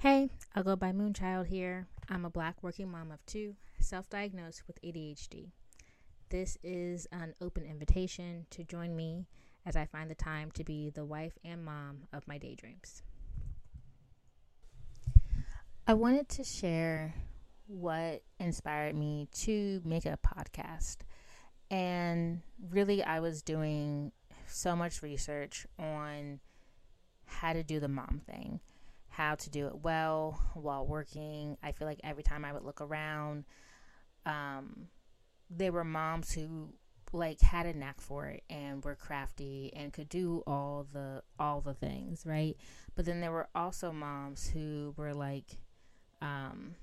Hey, I'll go by Moonchild here. I'm a black working mom of two, self diagnosed with ADHD. This is an open invitation to join me as I find the time to be the wife and mom of my daydreams. I wanted to share what inspired me to make a podcast. And really, I was doing so much research on how to do the mom thing, how to do it well while working. I feel like every time I would look around, um, there were moms who like had a knack for it and were crafty and could do all the all the things right? But then there were also moms who were like um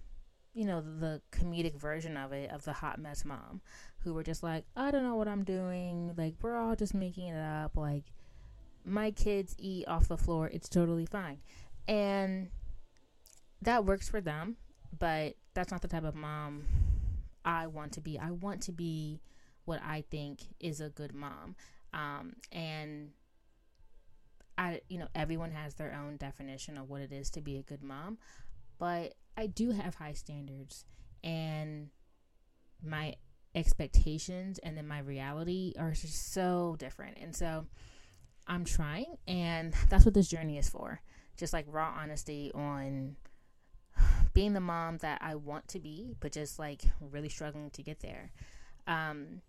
you know the comedic version of it of the hot mess mom who were just like i don't know what i'm doing. Like we're all just making it up. Like my kids eat off the floor. It's totally fine and that works for them but that's not the type of mom I want to be. I want to be what I think is a good mom. Um, and I, you know, everyone has their own definition of what it is to be a good mom, but I do have high standards, and my expectations and then my reality are just so different. And so I'm trying, and that's what this journey is for. Just like raw honesty on being the mom that I want to be, but just like really struggling to get there. Um,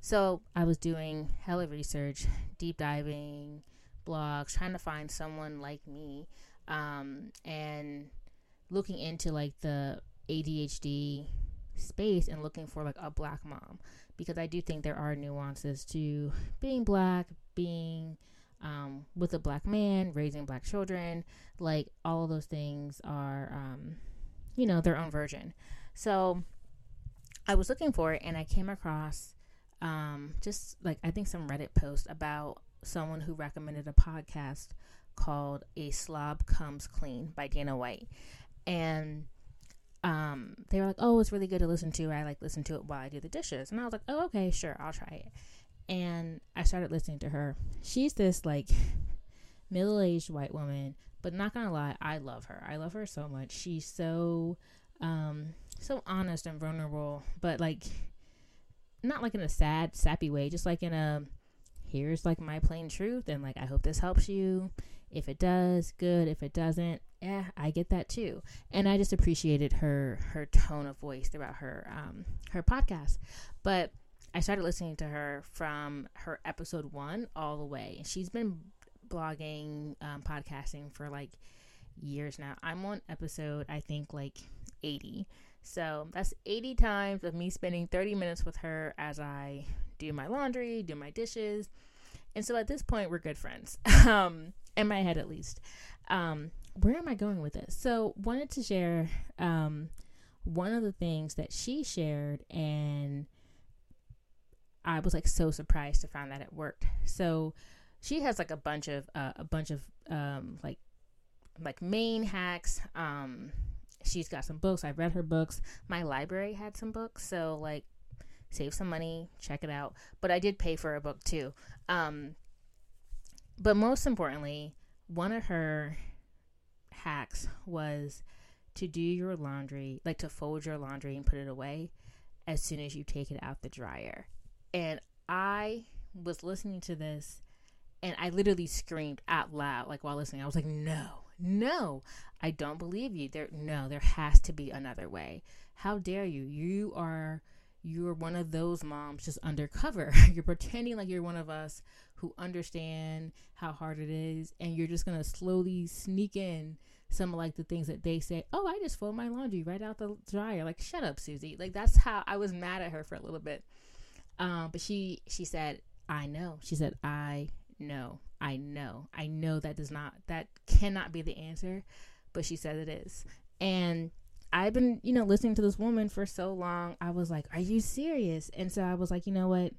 so I was doing hella research, deep diving, blogs, trying to find someone like me, um, and looking into like the ADHD space and looking for like a black mom because I do think there are nuances to being black, being um, with a black man, raising black children. Like all of those things are, um, you know, their own version. So I was looking for it and I came across um, just like I think some Reddit post about someone who recommended a podcast called A Slob Comes Clean by Dana White. And um, they were like, oh, it's really good to listen to. I like listen to it while I do the dishes. And I was like, oh, okay, sure, I'll try it and I started listening to her. She's this like middle aged white woman, but not gonna lie, I love her. I love her so much. She's so um so honest and vulnerable, but like not like in a sad, sappy way, just like in a here's like my plain truth and like I hope this helps you. If it does, good. If it doesn't, yeah, I get that too. And I just appreciated her her tone of voice throughout her um her podcast. But I started listening to her from her episode one all the way. She's been blogging, um, podcasting for like years now. I'm on episode, I think, like 80. So that's 80 times of me spending 30 minutes with her as I do my laundry, do my dishes. And so at this point, we're good friends, um, in my head at least. Um, where am I going with this? So, wanted to share um, one of the things that she shared and I was like so surprised to find that it worked. So she has like a bunch of uh, a bunch of um, like like main hacks. Um, she's got some books. I've read her books. My library had some books, so like save some money, check it out. But I did pay for a book too. Um, but most importantly, one of her hacks was to do your laundry, like to fold your laundry and put it away as soon as you take it out the dryer. And I was listening to this and I literally screamed out loud, like while listening. I was like, no, no, I don't believe you. There, no, there has to be another way. How dare you? You are, you're one of those moms just undercover. you're pretending like you're one of us who understand how hard it is, and you're just gonna slowly sneak in some of like the things that they say. Oh, I just fold my laundry right out the dryer. Like, shut up, Susie. Like that's how I was mad at her for a little bit. Um, but she she said, I know. She said, I know. I know. I know that does not that cannot be the answer, but she said it is. And I've been, you know, listening to this woman for so long. I was like, "Are you serious?" And so I was like, "You know what?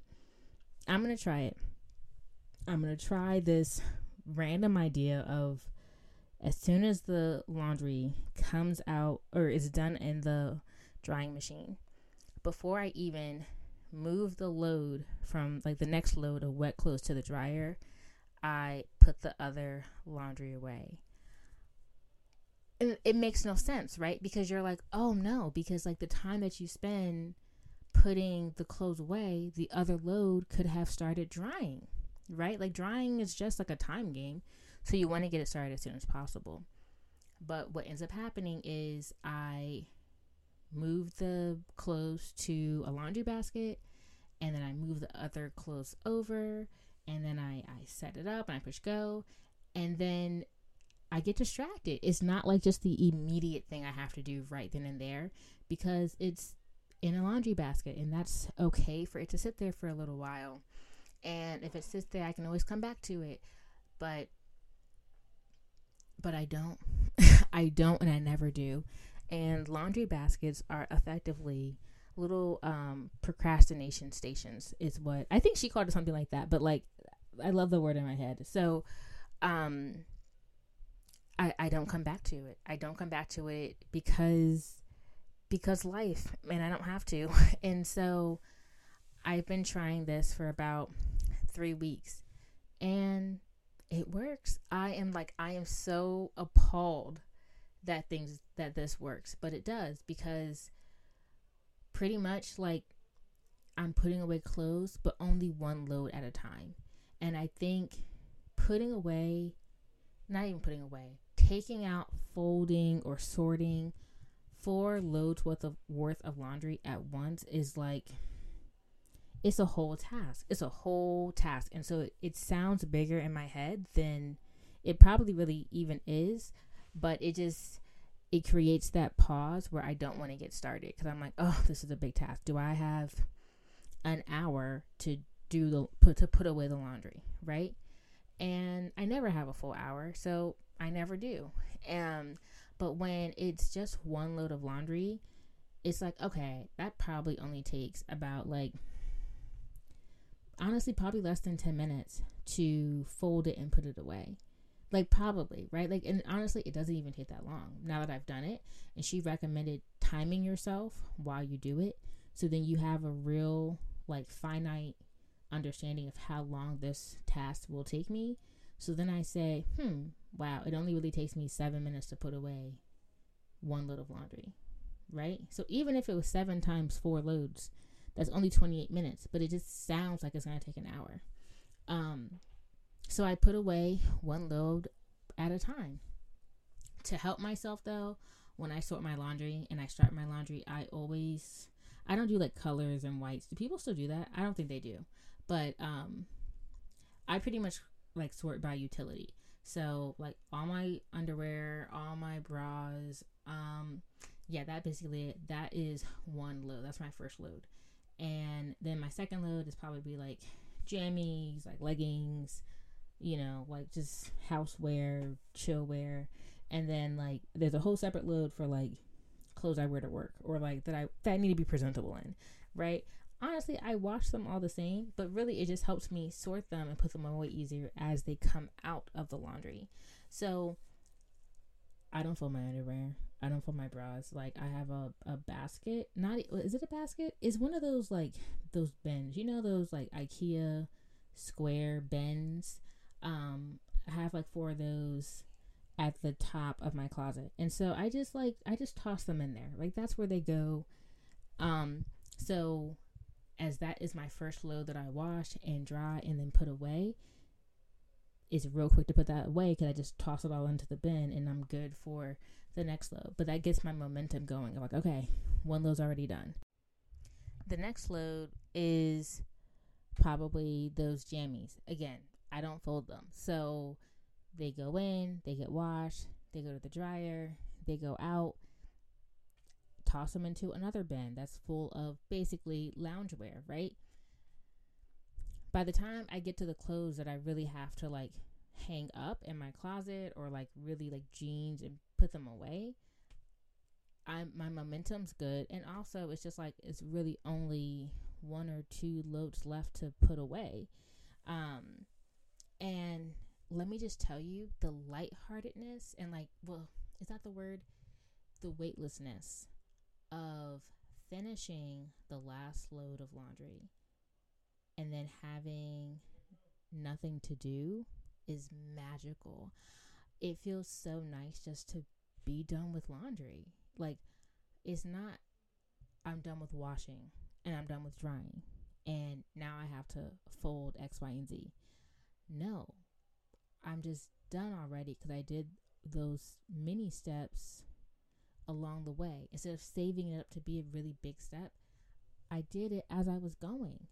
I'm going to try it. I'm going to try this random idea of as soon as the laundry comes out or is done in the drying machine, before I even move the load from like the next load of wet clothes to the dryer, I put the other laundry away. and it makes no sense, right? Because you're like, oh no, because like the time that you spend putting the clothes away, the other load could have started drying, right? Like drying is just like a time game. So you want to get it started as soon as possible. But what ends up happening is I move the clothes to a laundry basket and then I move the other clothes over and then I, I set it up and I push go and then I get distracted. It's not like just the immediate thing I have to do right then and there because it's in a laundry basket and that's okay for it to sit there for a little while. And if it sits there, I can always come back to it. But but I don't. I don't and I never do. And laundry baskets are effectively little um procrastination stations is what I think she called it something like that, but like I love the word in my head. So um I I don't come back to it. I don't come back to it because because life and I don't have to. And so I've been trying this for about 3 weeks and it works. I am like I am so appalled that things that this works, but it does because pretty much like I'm putting away clothes, but only one load at a time. And I think putting away, not even putting away, taking out, folding, or sorting four loads worth of worth of laundry at once is like it's a whole task. It's a whole task. And so it, it sounds bigger in my head than it probably really even is, but it just it creates that pause where I don't want to get started because I'm like, oh, this is a big task. Do I have an hour to do the put to put away the laundry, right? And I never have a full hour, so I never do. Um, but when it's just one load of laundry, it's like okay, that probably only takes about like honestly probably less than 10 minutes to fold it and put it away like probably, right? Like and honestly, it doesn't even take that long. Now that I've done it, and she recommended timing yourself while you do it, so then you have a real like finite understanding of how long this task will take me. So then I say, hmm, wow, it only really takes me seven minutes to put away one load of laundry, right? So even if it was seven times four loads, that's only 28 minutes, but it just sounds like it's going to take an hour. Um, so I put away one load at a time. To help myself though, when I sort my laundry and I start my laundry, I always I don't do like colors and whites. Do people still do that? I don't think they do. But um I pretty much like sort by utility. So like all my underwear, all my bras, um yeah, that basically that is one load. That's my first load. And then my second load is probably like jammies, like leggings, you know, like just houseware, chill wear, and then like there's a whole separate load for like clothes I wear to work or like that I that I need to be presentable in, right? Honestly, I wash them all the same, but really it just helps me sort them and put them away easier as they come out of the laundry. So I don't fold my underwear. I don't fold my bras. Like I have a, a basket. Not is it a basket? Is one of those like those bins. You know those like IKEA square bins um I have like four of those at the top of my closet. And so I just like I just toss them in there. Like that's where they go. Um so as that is my first load that I wash and dry and then put away, it's real quick to put that away because I just toss it all into the bin and I'm good for the next load. But that gets my momentum going. I'm like, okay, one load's already done. The next load is probably those jammies. Again, I don't fold them. So they go in, they get washed, they go to the dryer, they go out, toss them into another bin that's full of basically loungewear, right? By the time I get to the clothes that I really have to like hang up in my closet or like really like jeans and put them away, I my momentum's good and also it's just like it's really only one or two loads left to put away. Um and let me just tell you the lightheartedness and like, well, is that the word? The weightlessness of finishing the last load of laundry and then having nothing to do is magical. It feels so nice just to be done with laundry. Like, it's not, I'm done with washing and I'm done with drying. And now I have to fold X, Y, and Z. No, I'm just done already because I did those mini steps along the way. Instead of saving it up to be a really big step, I did it as I was going.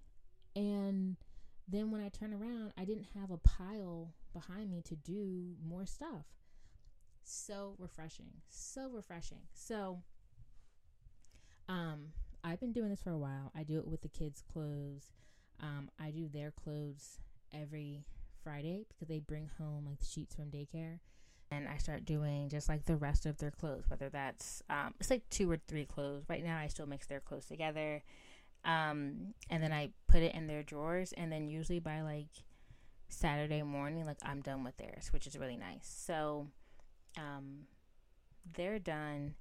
And then when I turn around, I didn't have a pile behind me to do more stuff. So refreshing. So refreshing. So um I've been doing this for a while. I do it with the kids' clothes. Um, I do their clothes every Friday because they bring home like the sheets from daycare. And I start doing just like the rest of their clothes, whether that's um, it's like two or three clothes. Right now, I still mix their clothes together, um, and then I put it in their drawers. And then usually by like Saturday morning, like I'm done with theirs, which is really nice. So um, they're done.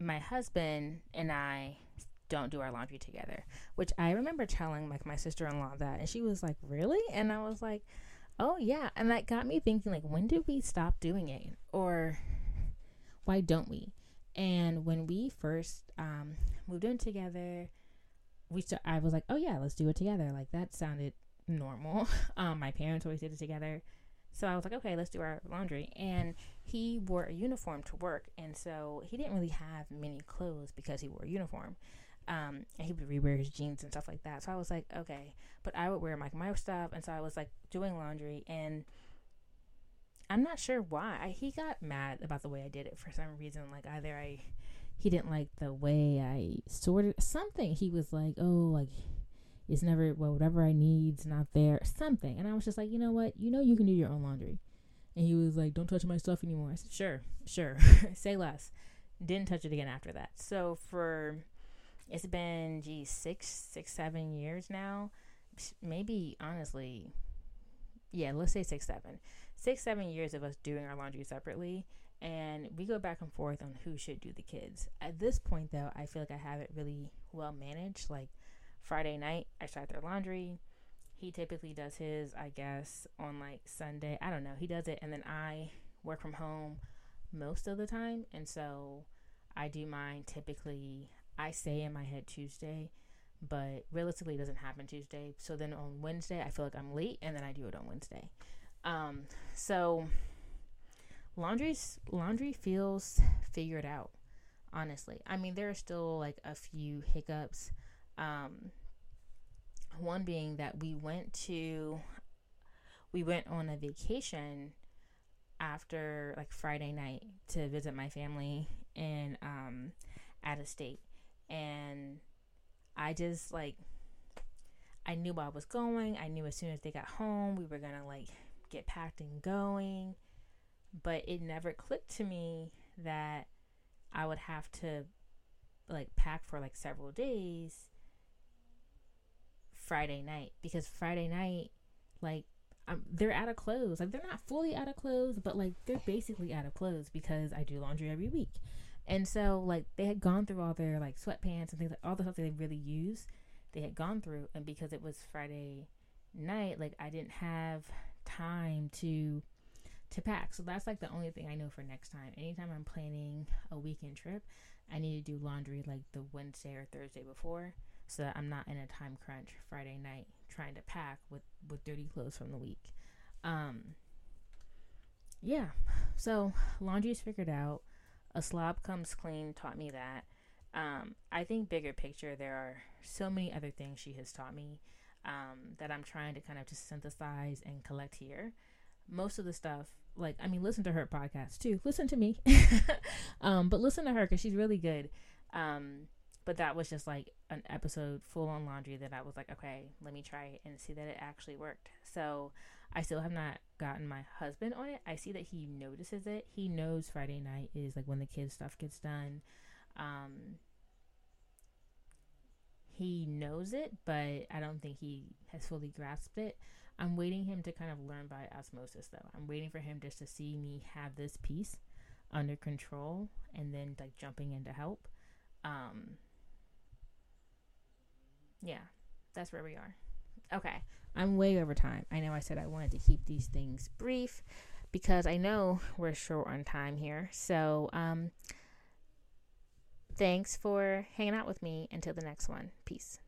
My husband and I don't do our laundry together, which I remember telling like my sister in law that, and she was like, "Really?" And I was like, "Oh yeah," and that got me thinking like, when did we stop doing it, or why don't we? And when we first um, moved in together, we st- I was like, "Oh yeah, let's do it together." Like that sounded normal. um, my parents always did it together. So I was like, okay, let's do our laundry. And he wore a uniform to work. And so he didn't really have many clothes because he wore a uniform. Um, and he would rewear his jeans and stuff like that. So I was like, okay, but I would wear my my stuff, and so I was like doing laundry, and I'm not sure why he got mad about the way I did it for some reason. Like either I, he didn't like the way I sorted something. He was like, oh, like it's never well whatever I need's not there, something. And I was just like, you know what, you know you can do your own laundry. And he was like, don't touch my stuff anymore. I said, sure, sure, say less. Didn't touch it again after that. So for it's been geez six six seven years now. Maybe honestly yeah let's say six seven. Six seven years of us doing our laundry separately and we go back and forth on who should do the kids. At this point though i feel like i have it really well managed. Like friday night i start their laundry. He typically does his i guess on like sunday. I don't know. He does it and then i work from home most of the time and so i do mine typically I say in my head Tuesday, but realistically it doesn't happen Tuesday. So then on Wednesday, I feel like I'm late, and then I do it on Wednesday. Um, so laundry's laundry feels figured out. Honestly, I mean there are still like a few hiccups. Um, one being that we went to we went on a vacation after like Friday night to visit my family in um out of state and I just like I knew where I was going. I knew as soon as they got home, we were gonna like get packed and going. But it never clicked to me that I would have to like pack for like several days Friday night because Friday night, like, I'm, they're out of clothes. Like, they're not fully out of clothes, but like, they're basically out of clothes because I do laundry every week. And so like they had gone through all their like sweatpants and things like all the stuff that they really use, they had gone through and because it was Friday night, like I didn't have time to to pack. So that's like the only thing I know for next time. Anytime I'm planning a weekend trip, I need to do laundry like the Wednesday or Thursday before so that I'm not in a time crunch Friday night trying to pack with with dirty clothes from the week. Um yeah. So laundry's figured out. A slob comes clean taught me that. Um, I think bigger picture, there are so many other things she has taught me um, that I'm trying to kind of just synthesize and collect here. Most of the stuff, like, I mean, listen to her podcast too. Listen to me. um, but listen to her because she's really good. Um, but that was just like an episode full on laundry that I was like, okay, let me try it and see that it actually worked. So I still have not gotten my husband on it. I see that he notices it. He knows Friday night is like when the kids' stuff gets done. Um, he knows it, but I don't think he has fully grasped it. I'm waiting him to kind of learn by osmosis, though. I'm waiting for him just to see me have this piece under control and then like jumping in to help. Um, yeah, that's where we are. Okay, I'm way over time. I know I said I wanted to keep these things brief, because I know we're short on time here. So, um, thanks for hanging out with me until the next one. Peace.